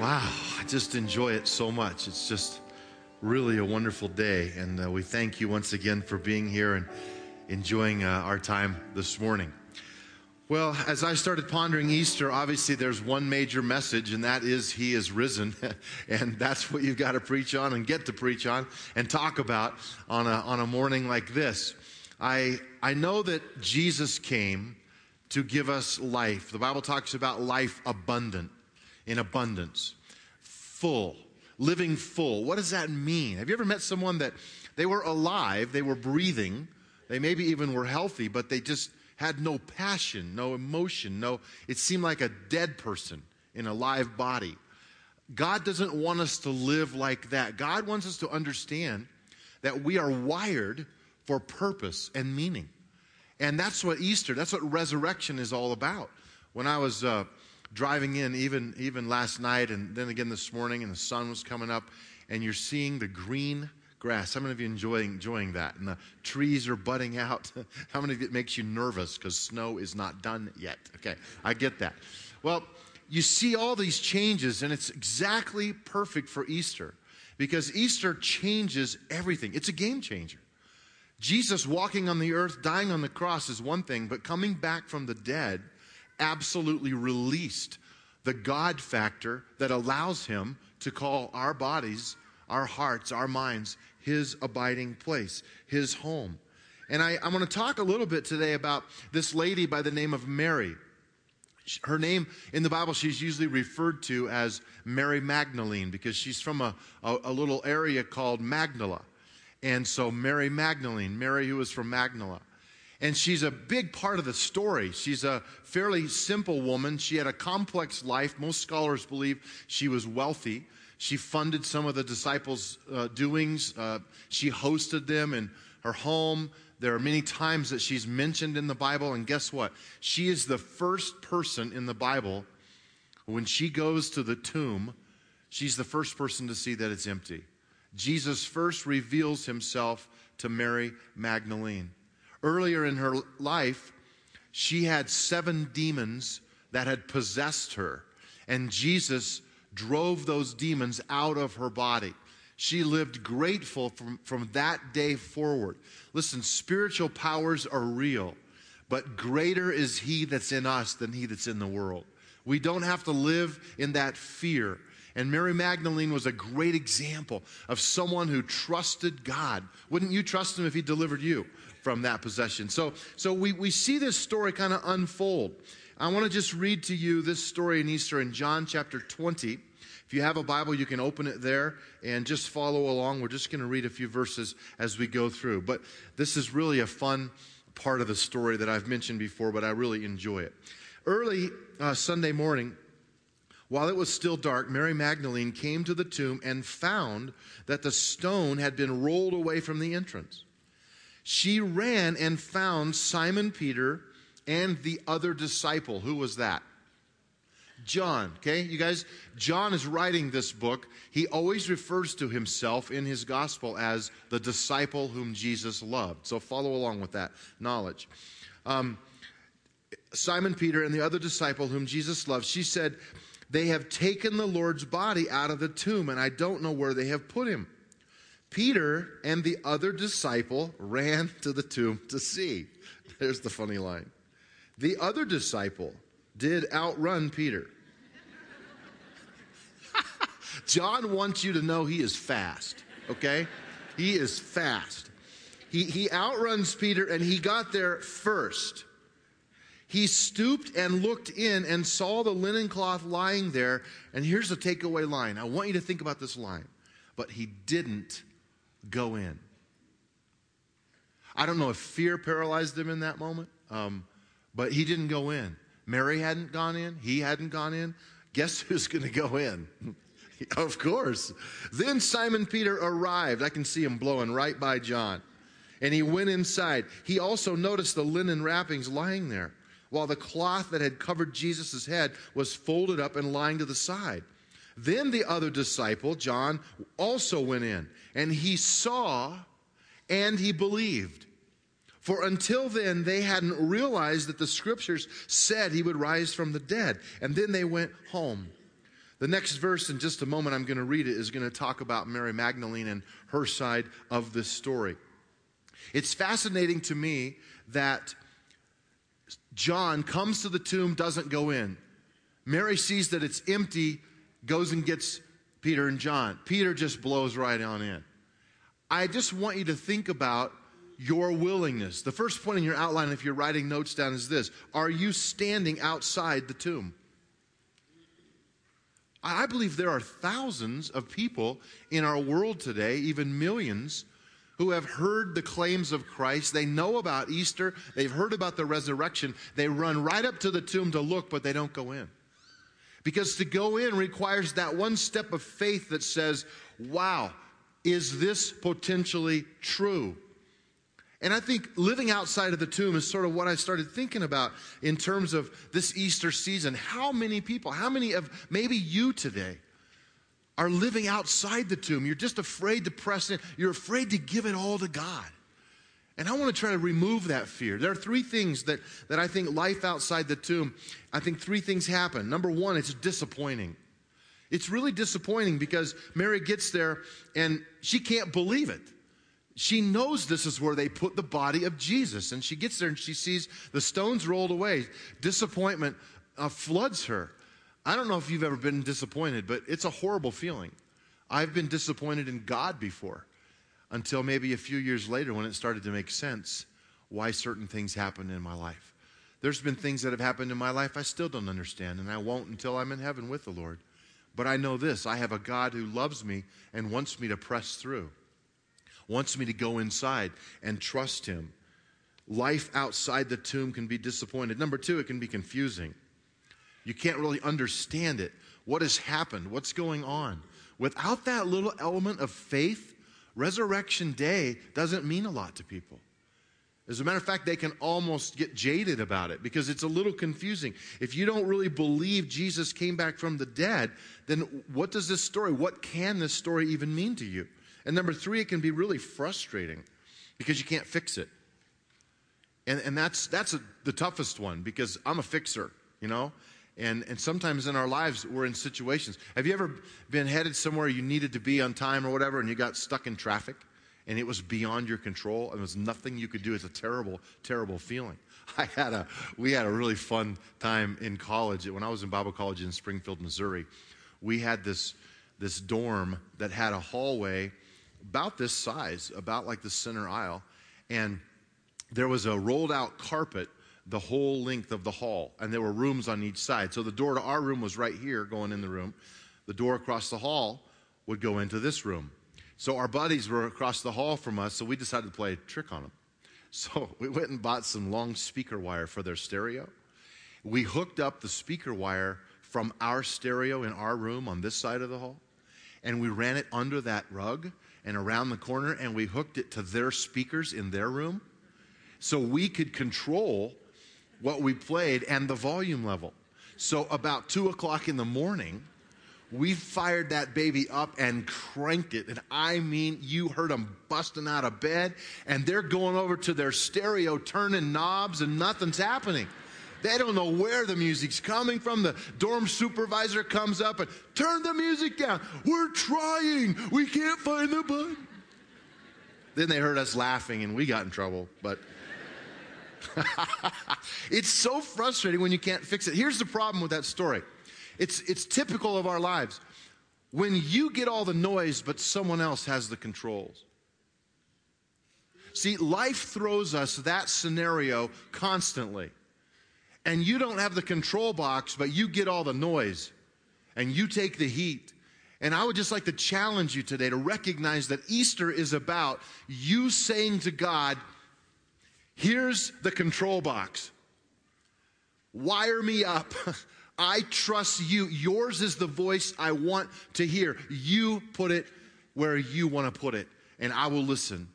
Wow, I just enjoy it so much. It's just really a wonderful day. And uh, we thank you once again for being here and enjoying uh, our time this morning. Well, as I started pondering Easter, obviously there's one major message, and that is He is risen. and that's what you've got to preach on and get to preach on and talk about on a, on a morning like this. I, I know that Jesus came to give us life. The Bible talks about life abundant in abundance, full, living full. What does that mean? Have you ever met someone that they were alive, they were breathing, they maybe even were healthy, but they just had no passion, no emotion, no, it seemed like a dead person in a live body. God doesn't want us to live like that. God wants us to understand that we are wired for purpose and meaning. And that's what Easter, that's what resurrection is all about. When I was uh, driving in even, even last night and then again this morning, and the sun was coming up, and you're seeing the green grass. How many of you enjoying enjoying that? And the trees are budding out. How many of you it makes you nervous because snow is not done yet? Okay, I get that. Well, you see all these changes, and it's exactly perfect for Easter because Easter changes everything. It's a game changer. Jesus walking on the earth, dying on the cross is one thing, but coming back from the dead absolutely released the God factor that allows him to call our bodies, our hearts, our minds his abiding place, his home. And I, I want to talk a little bit today about this lady by the name of Mary. Her name in the Bible, she's usually referred to as Mary Magdalene because she's from a, a, a little area called Magdala. And so, Mary Magdalene, Mary who was from Magdala. And she's a big part of the story. She's a fairly simple woman. She had a complex life. Most scholars believe she was wealthy. She funded some of the disciples' uh, doings. Uh, she hosted them in her home. There are many times that she's mentioned in the Bible. And guess what? She is the first person in the Bible, when she goes to the tomb, she's the first person to see that it's empty. Jesus first reveals himself to Mary Magdalene. Earlier in her life, she had seven demons that had possessed her, and Jesus drove those demons out of her body. She lived grateful from, from that day forward. Listen, spiritual powers are real, but greater is He that's in us than He that's in the world. We don't have to live in that fear. And Mary Magdalene was a great example of someone who trusted God. Wouldn't you trust Him if He delivered you? From that possession. So, so we, we see this story kind of unfold. I want to just read to you this story in Easter in John chapter 20. If you have a Bible, you can open it there and just follow along. We're just going to read a few verses as we go through. But this is really a fun part of the story that I've mentioned before, but I really enjoy it. Early uh, Sunday morning, while it was still dark, Mary Magdalene came to the tomb and found that the stone had been rolled away from the entrance she ran and found Simon Peter and the other disciple. Who was that? John, okay? You guys, John is writing this book. He always refers to himself in his gospel as the disciple whom Jesus loved. So follow along with that knowledge. Um, Simon Peter and the other disciple whom Jesus loved, she said, They have taken the Lord's body out of the tomb, and I don't know where they have put him. Peter and the other disciple ran to the tomb to see. There's the funny line. The other disciple did outrun Peter. John wants you to know he is fast, okay? He is fast. He, he outruns Peter and he got there first. He stooped and looked in and saw the linen cloth lying there. And here's the takeaway line. I want you to think about this line. But he didn't go in. I don't know if fear paralyzed him in that moment, um, but he didn't go in. Mary hadn't gone in, he hadn't gone in. Guess who's going to go in? of course. Then Simon Peter arrived. I can see him blowing right by John. And he went inside. He also noticed the linen wrappings lying there, while the cloth that had covered Jesus' head was folded up and lying to the side. Then the other disciple, John, also went in, and he saw and he believed. For until then, they hadn't realized that the scriptures said he would rise from the dead. And then they went home. The next verse, in just a moment, I'm going to read it, is going to talk about Mary Magdalene and her side of this story. It's fascinating to me that John comes to the tomb, doesn't go in. Mary sees that it's empty, goes and gets Peter and John. Peter just blows right on in. I just want you to think about your willingness. The first point in your outline, if you're writing notes down, is this Are you standing outside the tomb? I believe there are thousands of people in our world today, even millions, who have heard the claims of Christ. They know about Easter, they've heard about the resurrection. They run right up to the tomb to look, but they don't go in. Because to go in requires that one step of faith that says, wow, is this potentially true? And I think living outside of the tomb is sort of what I started thinking about in terms of this Easter season. How many people, how many of maybe you today are living outside the tomb? You're just afraid to press in, you're afraid to give it all to God. And I want to try to remove that fear. There are three things that, that I think life outside the tomb, I think three things happen. Number one, it's disappointing. It's really disappointing because Mary gets there and she can't believe it she knows this is where they put the body of Jesus. And she gets there and she sees the stones rolled away. Disappointment uh, floods her. I don't know if you've ever been disappointed, but it's a horrible feeling. I've been disappointed in God before until maybe a few years later when it started to make sense why certain things happened in my life. There's been things that have happened in my life I still don't understand, and I won't until I'm in heaven with the Lord. But I know this I have a God who loves me and wants me to press through wants me to go inside and trust Him. Life outside the tomb can be disappointed. Number two, it can be confusing. You can't really understand it. What has happened? What's going on? Without that little element of faith, Resurrection Day doesn't mean a lot to people. As a matter of fact, they can almost get jaded about it because it's a little confusing. If you don't really believe Jesus came back from the dead, then what does this story, what can this story even mean to you? And number three, it can be really frustrating because you can't fix it. And, and that's, that's a, the toughest one because I'm a fixer, you know? And, and sometimes in our lives, we're in situations. Have you ever been headed somewhere you needed to be on time or whatever, and you got stuck in traffic and it was beyond your control and there was nothing you could do? It's a terrible, terrible feeling. I had a, we had a really fun time in college. When I was in Bible college in Springfield, Missouri, we had this, this dorm that had a hallway about this size, about like the center aisle. And there was a rolled out carpet the whole length of the hall, and there were rooms on each side. So the door to our room was right here, going in the room. The door across the hall would go into this room. So our buddies were across the hall from us, so we decided to play a trick on them. So we went and bought some long speaker wire for their stereo. We hooked up the speaker wire from our stereo in our room on this side of the hall, and we ran it under that rug and around the corner, and we hooked it to their speakers in their room so we could control what we played and the volume level. So, about two o'clock in the morning, we fired that baby up and cranked it. And I mean, you heard them busting out of bed, and they're going over to their stereo, turning knobs, and nothing's happening. They don't know where the music's coming from. The dorm supervisor comes up and turn the music down. We're trying. We can't find the button. Then they heard us laughing and we got in trouble, but it's so frustrating when you can't fix it. Here's the problem with that story. It's it's typical of our lives. When you get all the noise but someone else has the controls. See, life throws us that scenario constantly and you don't have the control box, but you get all the noise and you take the heat. And I would just like to challenge you today to recognize that Easter is about you saying to God, Here's the control box. Wire me up. I trust you. Yours is the voice I want to hear. You put it where you want to put it, and I will listen.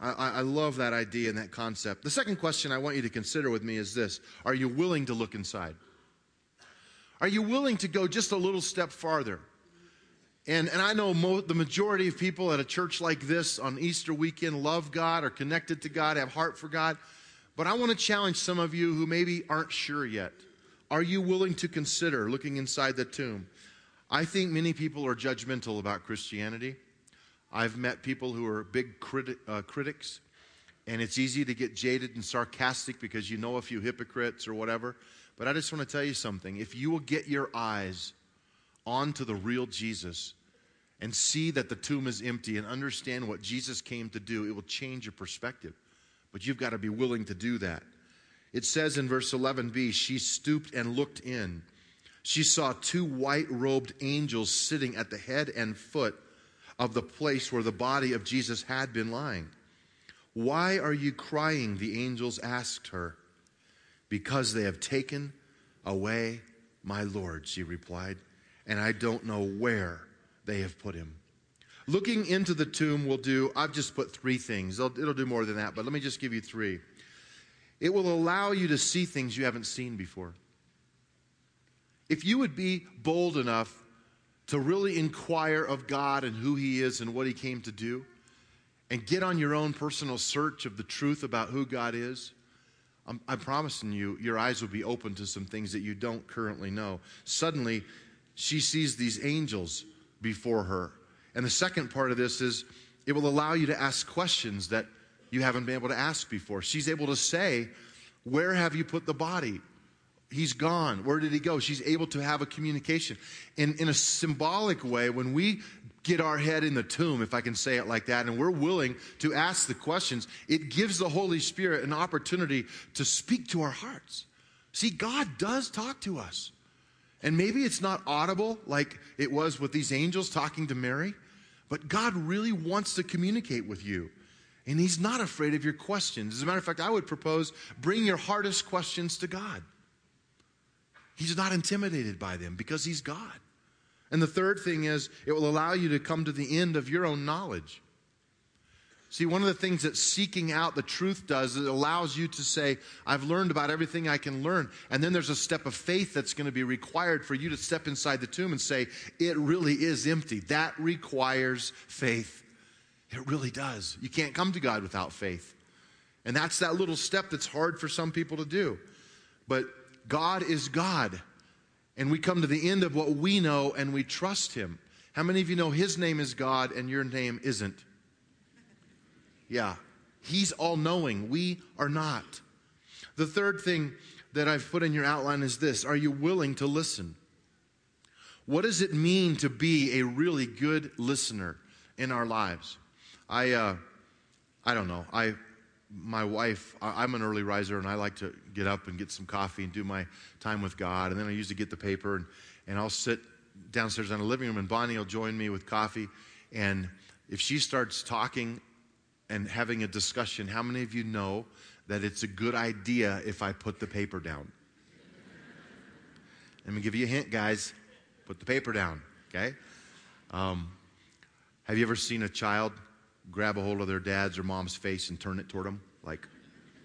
I, I, love that idea and that concept. The second question I want you to consider with me is this Are you willing to look inside? Are you willing to go just a little step farther? And, and I know mo- the majority of people at a church like this on Easter weekend love God, are connected to God, have heart for God. But I want to challenge some of you who maybe aren't sure yet. Are you willing to consider looking inside the tomb? I think many people are judgmental about Christianity. I've met people who are big uh, critics, and it's easy to get jaded and sarcastic because you know a few hypocrites or whatever. But I just want to tell you something. If you will get your eyes onto the real Jesus and see that the tomb is empty and understand what Jesus came to do, it will change your perspective. But you've got to be willing to do that. It says in verse 11b, she stooped and looked in. She saw two white robed angels sitting at the head and foot of the place where the body of Jesus had been lying. Why are you crying? The angels asked her. Because they have taken away my Lord, she replied, and I don't know where they have put him. Looking into the tomb will do, I've just put three things. It'll, it'll do more than that, but let me just give you three. It will allow you to see things you haven't seen before. If you would be bold enough to really inquire of God and who He is and what He came to do, and get on your own personal search of the truth about who God is, I'm, I'm, promising you, your eyes will be open to some things that you don't currently know. Suddenly, she sees these angels before her. And the second part of this is it will allow you to ask questions that you haven't been able to ask before. She's able to say, Where have you put the body? He's gone. Where did he go? She's able to have a communication. And in a symbolic way, when we get our head in the tomb, if I can say it like that, and we're willing to ask the questions, it gives the Holy Spirit an opportunity to speak to our hearts. See, God does talk to us. And maybe it's not audible like it was with these angels talking to Mary, but God really wants to communicate with you. And He's not afraid of your questions. As a matter of fact, I would propose bring your hardest questions to God. He's not intimidated by them because He's God. And the third thing is, it will allow you to come to the end of your own knowledge. See, one of the things that seeking out the truth does is it allows you to say, I've learned about everything I can learn. And then there's a step of faith that's going to be required for you to step inside the tomb and say, it really is empty. That requires faith. It really does. You can't come to God without faith. And that's that little step that's hard for some people to do. But God is God. And we come to the end of what we know and we trust Him. How many of you know His name is God and your name isn't? Yeah. He's all knowing. We are not. The third thing that I've put in your outline is this Are you willing to listen? What does it mean to be a really good listener in our lives? I, uh, I don't know. I, my wife, I'm an early riser and I like to get up and get some coffee and do my time with God. And then I usually get the paper and, and I'll sit downstairs in the living room and Bonnie will join me with coffee. And if she starts talking and having a discussion, how many of you know that it's a good idea if I put the paper down? Let me give you a hint, guys. Put the paper down, okay? Um, have you ever seen a child grab a hold of their dad's or mom's face and turn it toward them? Like,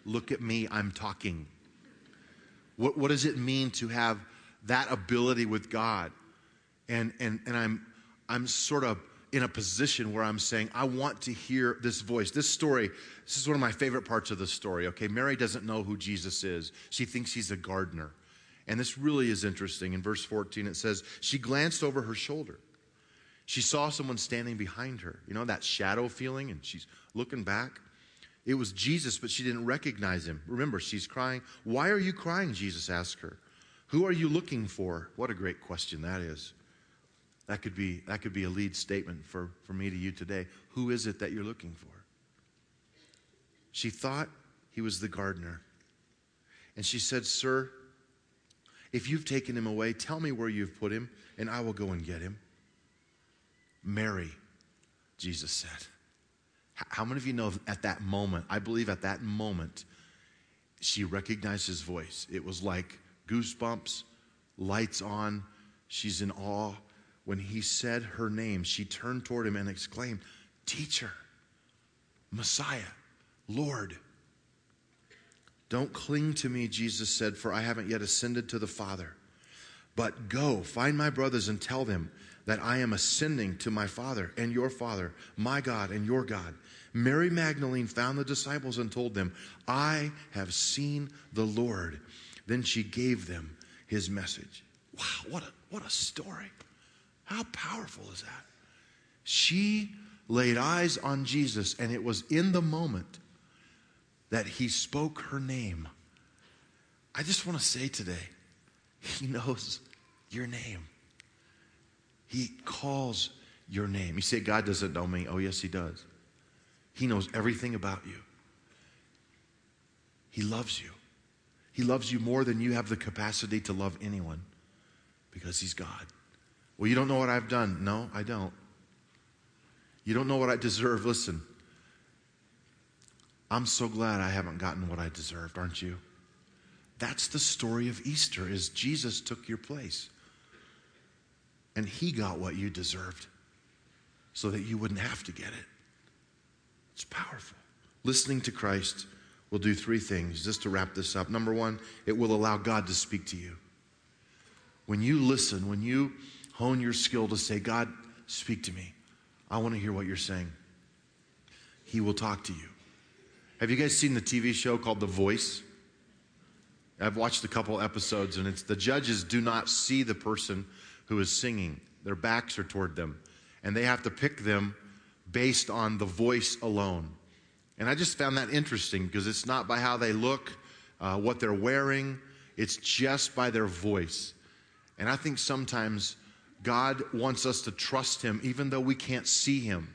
look at me, I'm talking. What, what does it mean to have that ability with God? And, and, and I'm, I'm sort of in a position where I'm saying, I want to hear this voice. This story, this is one of my favorite parts of the story. Okay, Mary doesn't know who Jesus is, she thinks he's a gardener. And this really is interesting. In verse 14, it says, She glanced over her shoulder. She saw someone standing behind her. You know, that shadow feeling, and she's looking back. It was Jesus, but she didn't recognize him. Remember, she's crying. Why are you crying? Jesus asked her. Who are you looking for? What a great question that is. That could be, that could be a lead statement for, for me to you today. Who is it that you're looking for? She thought he was the gardener. And she said, Sir, if you've taken him away, tell me where you've put him, and I will go and get him. Mary, Jesus said. How many of you know at that moment, I believe at that moment, she recognized his voice? It was like goosebumps, lights on. She's in awe. When he said her name, she turned toward him and exclaimed, Teacher, Messiah, Lord. Don't cling to me, Jesus said, for I haven't yet ascended to the Father. But go, find my brothers and tell them that I am ascending to my Father and your Father, my God and your God. Mary Magdalene found the disciples and told them, I have seen the Lord. Then she gave them his message. Wow, what a, what a story. How powerful is that? She laid eyes on Jesus, and it was in the moment that he spoke her name. I just want to say today, he knows your name. He calls your name. You say, God doesn't know me. Oh, yes, He does. He knows everything about you. He loves you. He loves you more than you have the capacity to love anyone because He's God. Well, you don't know what I've done. No, I don't. You don't know what I deserve. Listen, I'm so glad I haven't gotten what I deserved, aren't you? That's the story of Easter is Jesus took your place. And he got what you deserved so that you wouldn't have to get it. It's powerful. Listening to Christ will do three things just to wrap this up. Number one, it will allow God to speak to you. When you listen, when you hone your skill to say, God, speak to me, I want to hear what you're saying, He will talk to you. Have you guys seen the TV show called The Voice? I've watched a couple episodes, and it's the judges do not see the person who is singing. Their backs are toward them, and they have to pick them based on the voice alone. And I just found that interesting because it's not by how they look, uh, what they're wearing, it's just by their voice. And I think sometimes God wants us to trust Him even though we can't see Him.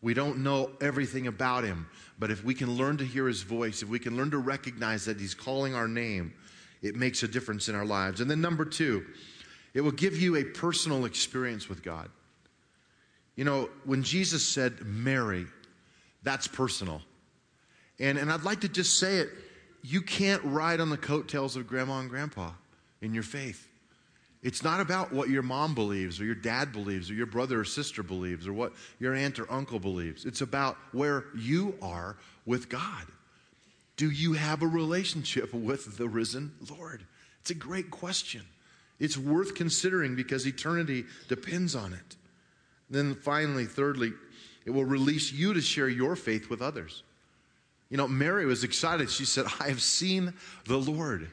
We don't know everything about Him. But if we can learn to hear His voice, if we can learn to recognize that He's calling our name, it makes a difference in our lives. And then, number two, it will give you a personal experience with God. You know, when Jesus said, Mary, that's personal. And, and I'd like to just say it you can't ride on the coattails of grandma and grandpa in your faith. It's not about what your mom believes or your dad believes or your brother or sister believes or what your aunt or uncle believes. It's about where you are with God. Do you have a relationship with the risen Lord? It's a great question. It's worth considering because eternity depends on it. Then finally, thirdly, it will release you to share your faith with others. You know, Mary was excited. She said, I have seen the Lord.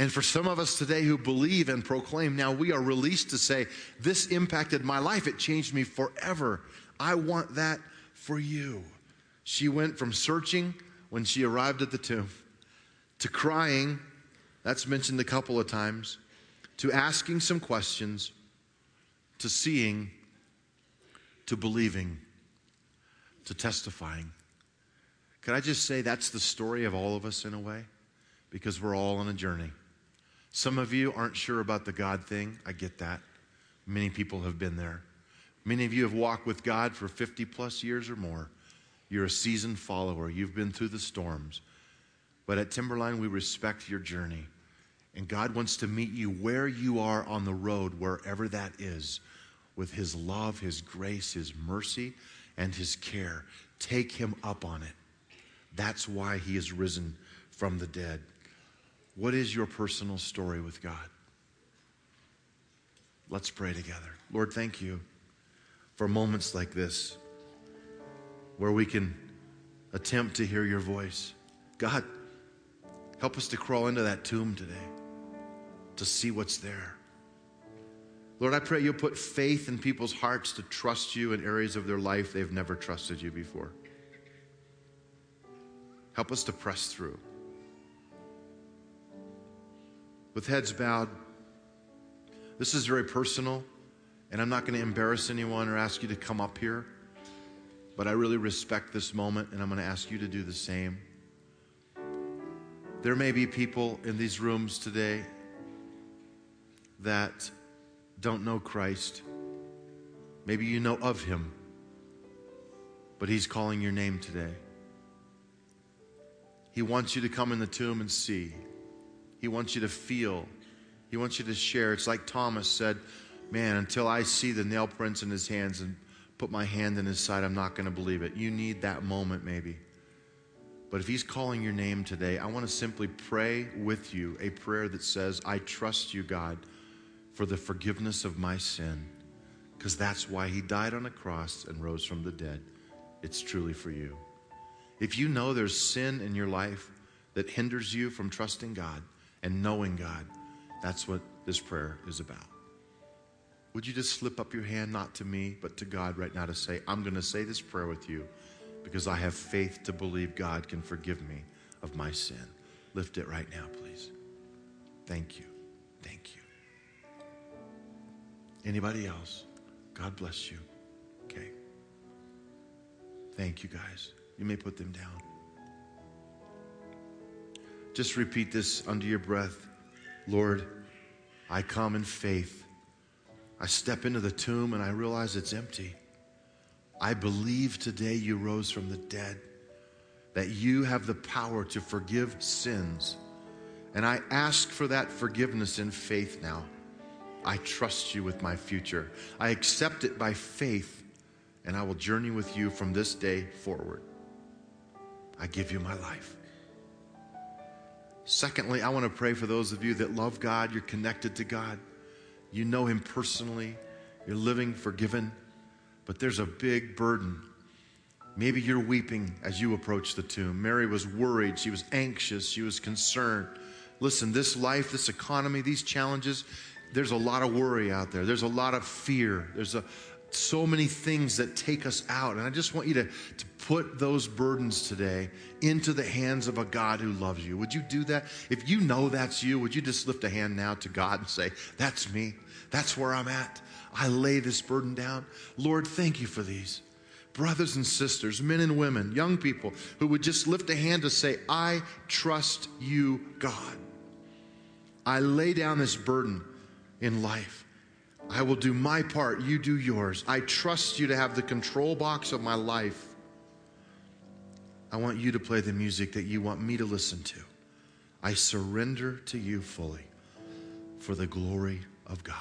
And for some of us today who believe and proclaim, now we are released to say, This impacted my life. It changed me forever. I want that for you. She went from searching when she arrived at the tomb to crying, that's mentioned a couple of times, to asking some questions, to seeing, to believing, to testifying. Could I just say that's the story of all of us in a way? Because we're all on a journey. Some of you aren't sure about the God thing. I get that. Many people have been there. Many of you have walked with God for 50 plus years or more. You're a seasoned follower. You've been through the storms. But at Timberline, we respect your journey. And God wants to meet you where you are on the road, wherever that is, with His love, His grace, His mercy, and His care. Take Him up on it. That's why He is risen from the dead. What is your personal story with God? Let's pray together. Lord, thank you for moments like this where we can attempt to hear your voice. God, help us to crawl into that tomb today to see what's there. Lord, I pray you'll put faith in people's hearts to trust you in areas of their life they've never trusted you before. Help us to press through. With heads bowed, this is very personal, and I'm not going to embarrass anyone or ask you to come up here, but I really respect this moment, and I'm going to ask you to do the same. There may be people in these rooms today that don't know Christ. Maybe you know of him, but he's calling your name today. He wants you to come in the tomb and see. He wants you to feel. He wants you to share. It's like Thomas said, Man, until I see the nail prints in his hands and put my hand in his side, I'm not going to believe it. You need that moment, maybe. But if he's calling your name today, I want to simply pray with you a prayer that says, I trust you, God for the forgiveness of my sin, because that's why he died on a cross and rose from the dead. It's truly for you. If you know there's sin in your life that hinders you from trusting God and knowing God, that's what this prayer is about. would you just slip up your hand, not to me, but to God right now to say, I'm going to say this prayer with you because I have faith to believe God can forgive me of my sin. Lift it right now, please. Thank you. Thank you. Anybody else? God bless you. Okay. Thank you, guys. You may put them down. Just repeat this under your breath Lord, I come in faith. I step into the tomb and I realize it's empty. I believe today you rose from the dead, that you have the power to forgive sins. And I ask for that forgiveness in faith now. I trust you with my future. I accept it by faith, and I will journey with you from this day forward. I give you my life. Secondly, I want to pray for those of you that love God, you're connected to God, you know Him personally, you're living forgiven, but there's a big burden. Maybe you're weeping as you approach the tomb. Mary was worried, she was anxious, she was concerned. Listen, this life, this economy, these challenges, there's a lot of worry out there. There's a lot of fear. There's a, so many things that take us out. And I just want you to, to put those burdens today into the hands of a God who loves you. Would you do that? If you know that's you, would you just lift a hand now to God and say, That's me. That's where I'm at. I lay this burden down. Lord, thank you for these. Brothers and sisters, men and women, young people who would just lift a hand to say, I trust you, God. I lay down this burden in life. I will do my part, you do yours. I trust you to have the control box of my life. I want you to play the music that you want me to listen to. I surrender to you fully for the glory of God.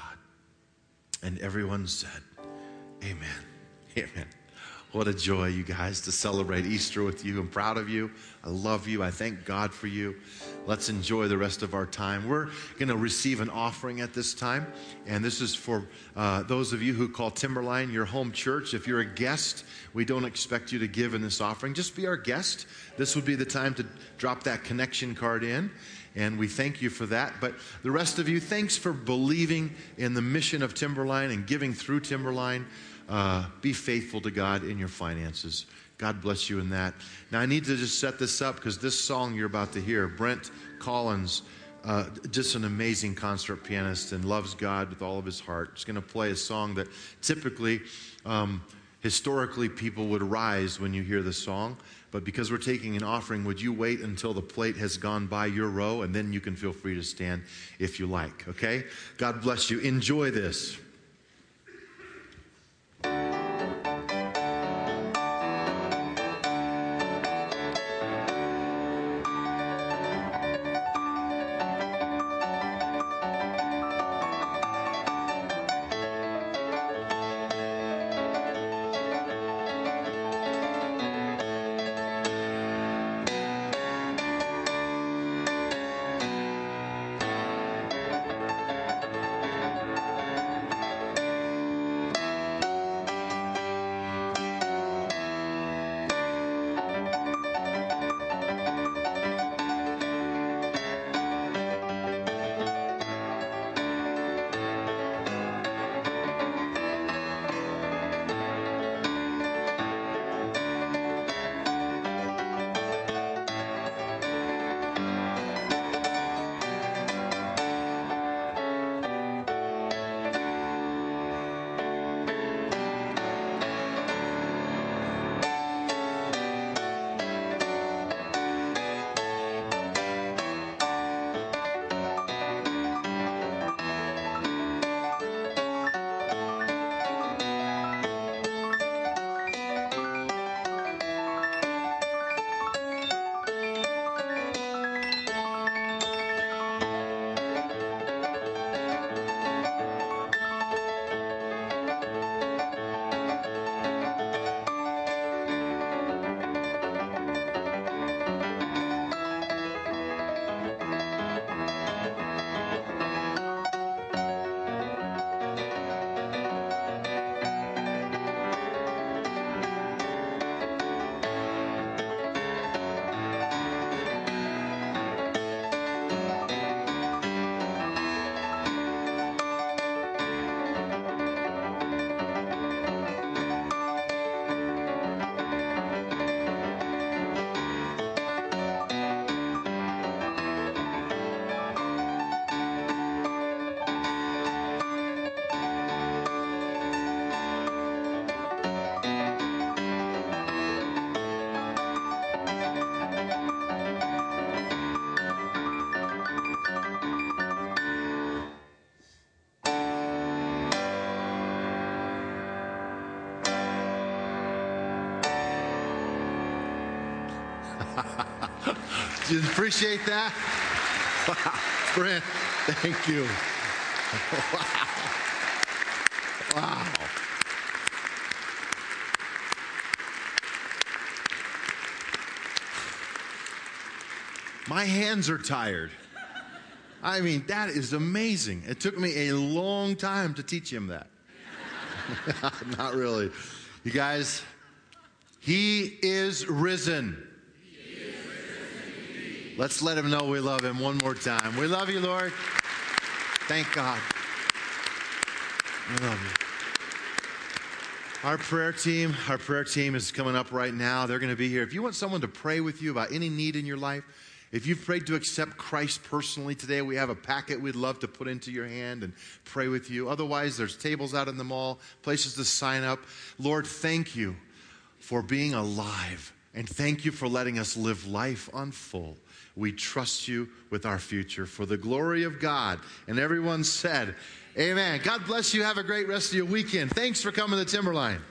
And everyone said, Amen. Amen. What a joy, you guys, to celebrate Easter with you. I'm proud of you. I love you. I thank God for you. Let's enjoy the rest of our time. We're going to receive an offering at this time, and this is for uh, those of you who call Timberline your home church. If you're a guest, we don't expect you to give in this offering. Just be our guest. This would be the time to drop that connection card in and we thank you for that. But the rest of you, thanks for believing in the mission of Timberline and giving through Timberline. Uh, be faithful to God in your finances. God bless you in that. Now, I need to just set this up because this song you're about to hear, Brent Collins, uh, just an amazing concert pianist and loves God with all of his heart. He's going to play a song that typically, um, historically, people would rise when you hear the song. But because we're taking an offering, would you wait until the plate has gone by your row and then you can feel free to stand if you like, okay? God bless you. Enjoy this. You appreciate that? Brent, thank you. Wow. wow. My hands are tired. I mean, that is amazing. It took me a long time to teach him that. Not really. You guys, he is risen. Let's let him know we love him one more time. We love you, Lord. Thank God. We love you. Our prayer team, our prayer team is coming up right now. They're going to be here. If you want someone to pray with you about any need in your life, if you've prayed to accept Christ personally today, we have a packet we'd love to put into your hand and pray with you. Otherwise, there's tables out in the mall, places to sign up. Lord, thank you for being alive, and thank you for letting us live life on full. We trust you with our future for the glory of God. And everyone said, Amen. God bless you. Have a great rest of your weekend. Thanks for coming to Timberline.